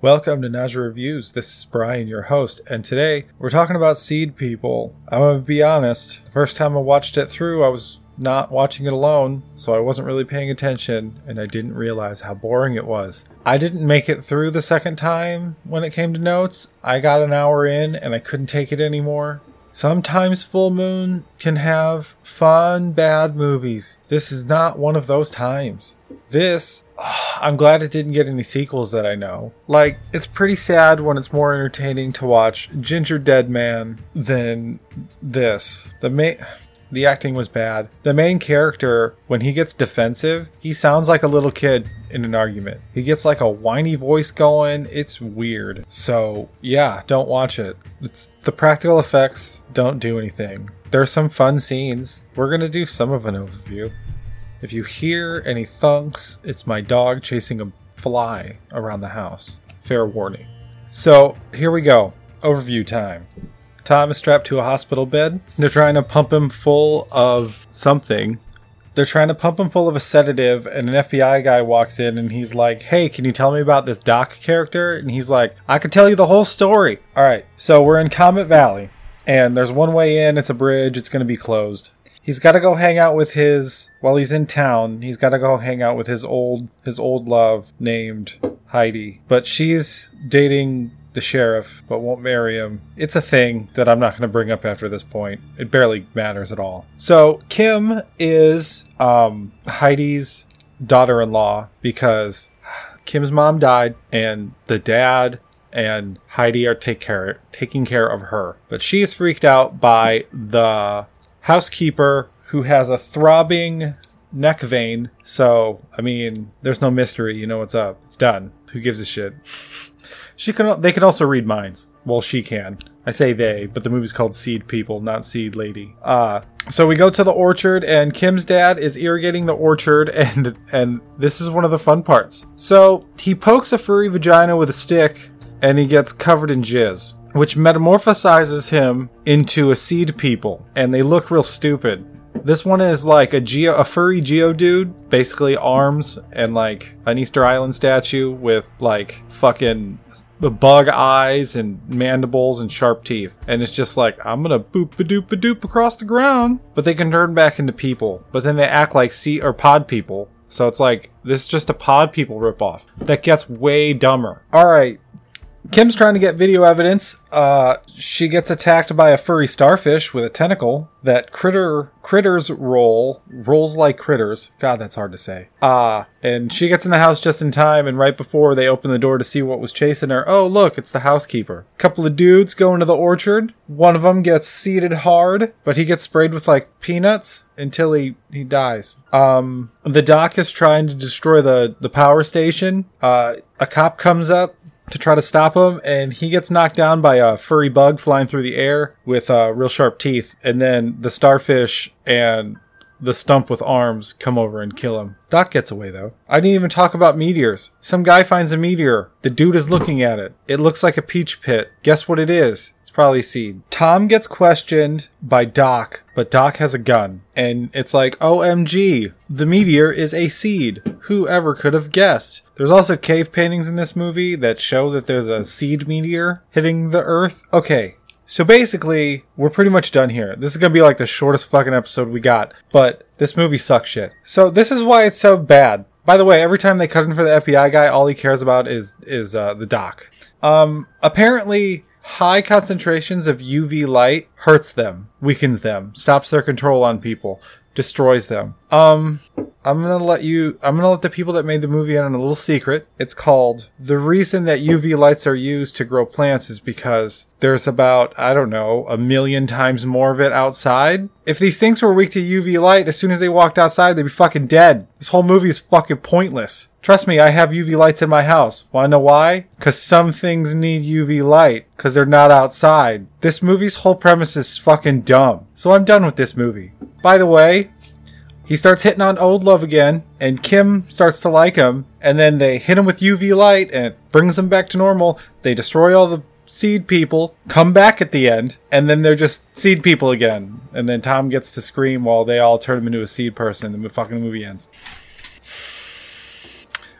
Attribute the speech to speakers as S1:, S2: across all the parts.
S1: Welcome to Naja Reviews. This is Brian, your host, and today we're talking about Seed People. I'm gonna be honest, the first time I watched it through, I was not watching it alone, so I wasn't really paying attention, and I didn't realize how boring it was. I didn't make it through the second time when it came to notes. I got an hour in and I couldn't take it anymore. Sometimes Full Moon can have fun, bad movies. This is not one of those times. This I'm glad it didn't get any sequels that I know. Like, it's pretty sad when it's more entertaining to watch Gingerdead Man than this. The main. The acting was bad. The main character, when he gets defensive, he sounds like a little kid in an argument. He gets like a whiny voice going. It's weird. So, yeah, don't watch it. It's the practical effects don't do anything. There's some fun scenes. We're going to do some of an overview. If you hear any thunks, it's my dog chasing a fly around the house. Fair warning. So, here we go. Overview time. Tom is strapped to a hospital bed. They're trying to pump him full of something. They're trying to pump him full of a sedative, and an FBI guy walks in and he's like, Hey, can you tell me about this Doc character? And he's like, I can tell you the whole story. All right, so we're in Comet Valley, and there's one way in, it's a bridge, it's going to be closed he's got to go hang out with his while he's in town he's got to go hang out with his old his old love named heidi. But she's dating the sheriff but won't marry him. It's a thing that i'm not going to bring up after this point. It barely matters at all. So kim is um, heidi's daughter-in-law because kim's mom died and the dad and Heidi are take care taking care of her. But she's freaked out by the housekeeper who has a throbbing neck vein. So, I mean, there's no mystery. You know what's up. It's done. Who gives a shit? She can. They can also read minds. Well, she can. I say they, but the movie's called Seed People, not Seed Lady. Uh so we go to the orchard, and Kim's dad is irrigating the orchard, and and this is one of the fun parts. So he pokes a furry vagina with a stick, and he gets covered in jizz which metamorphosizes him into a seed people, and they look real stupid. This one is like a geo, a furry geodude, basically arms and like an Easter Island statue with like fucking bug eyes and mandibles and sharp teeth. And it's just like, I'm gonna boop a doop a doop across the ground. But they can turn back into people. But then they act like sea or pod people. So it's like, this is just a pod people ripoff. That gets way dumber. Alright, Kim's trying to get video evidence. Uh, she gets attacked by a furry starfish with a tentacle that critter critters roll rolls like critters. God, that's hard to say. Uh, and she gets in the house just in time, and right before they open the door to see what was chasing her, oh look, it's the housekeeper. Couple of dudes go into the orchard. One of them gets seeded hard, but he gets sprayed with like peanuts until he he dies. Um, the doc is trying to destroy the the power station. Uh, a cop comes up to try to stop him, and he gets knocked down by a furry bug flying through the air with uh, real sharp teeth. And then the starfish and the stump with arms come over and kill him. Doc gets away though. I didn't even talk about meteors. Some guy finds a meteor. The dude is looking at it. It looks like a peach pit. Guess what it is? Probably seed. Tom gets questioned by Doc, but Doc has a gun. And it's like, OMG, the meteor is a seed. Whoever could have guessed? There's also cave paintings in this movie that show that there's a seed meteor hitting the Earth. Okay, so basically, we're pretty much done here. This is gonna be like the shortest fucking episode we got, but this movie sucks shit. So this is why it's so bad. By the way, every time they cut in for the FBI guy, all he cares about is is uh, the doc. Um, apparently, high concentrations of UV light hurts them, weakens them, stops their control on people, destroys them. Um, I'm gonna let you. I'm gonna let the people that made the movie in on a little secret. It's called the reason that UV lights are used to grow plants is because there's about I don't know a million times more of it outside. If these things were weak to UV light, as soon as they walked outside, they'd be fucking dead. This whole movie is fucking pointless. Trust me, I have UV lights in my house. Wanna know why? Cause some things need UV light, cause they're not outside. This movie's whole premise is fucking dumb. So I'm done with this movie. By the way, he starts hitting on old love again, and Kim starts to like him, and then they hit him with UV light, and it brings him back to normal. They destroy all the seed people, come back at the end, and then they're just seed people again. And then Tom gets to scream while they all turn him into a seed person, and the fucking movie ends.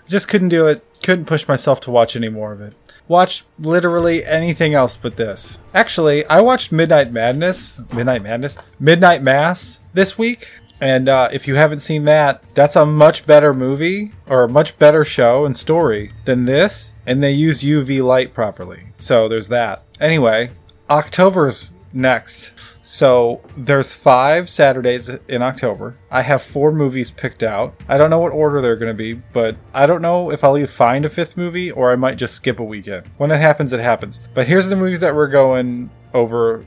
S1: Just couldn't do it. Couldn't push myself to watch any more of it. watch literally anything else but this. Actually, I watched Midnight Madness, Midnight Madness, Midnight Mass this week. And uh, if you haven't seen that, that's a much better movie or a much better show and story than this. And they use UV light properly. So there's that. Anyway, October's next. So there's five Saturdays in October. I have four movies picked out. I don't know what order they're going to be, but I don't know if I'll either find a fifth movie or I might just skip a weekend. When it happens, it happens. But here's the movies that we're going over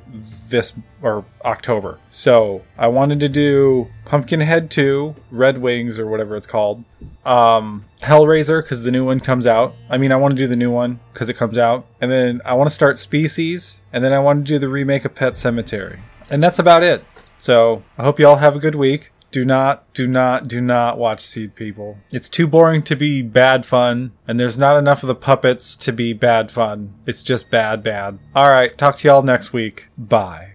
S1: this or October. So I wanted to do Pumpkinhead 2, Red Wings or whatever it's called. Um, Hellraiser because the new one comes out. I mean, I want to do the new one because it comes out, and then I want to start Species, and then I want to do the remake of Pet Sematary, and that's about it. So I hope you all have a good week. Do not, do not, do not watch Seed People. It's too boring to be bad fun, and there's not enough of the puppets to be bad fun. It's just bad, bad. All right, talk to y'all next week. Bye.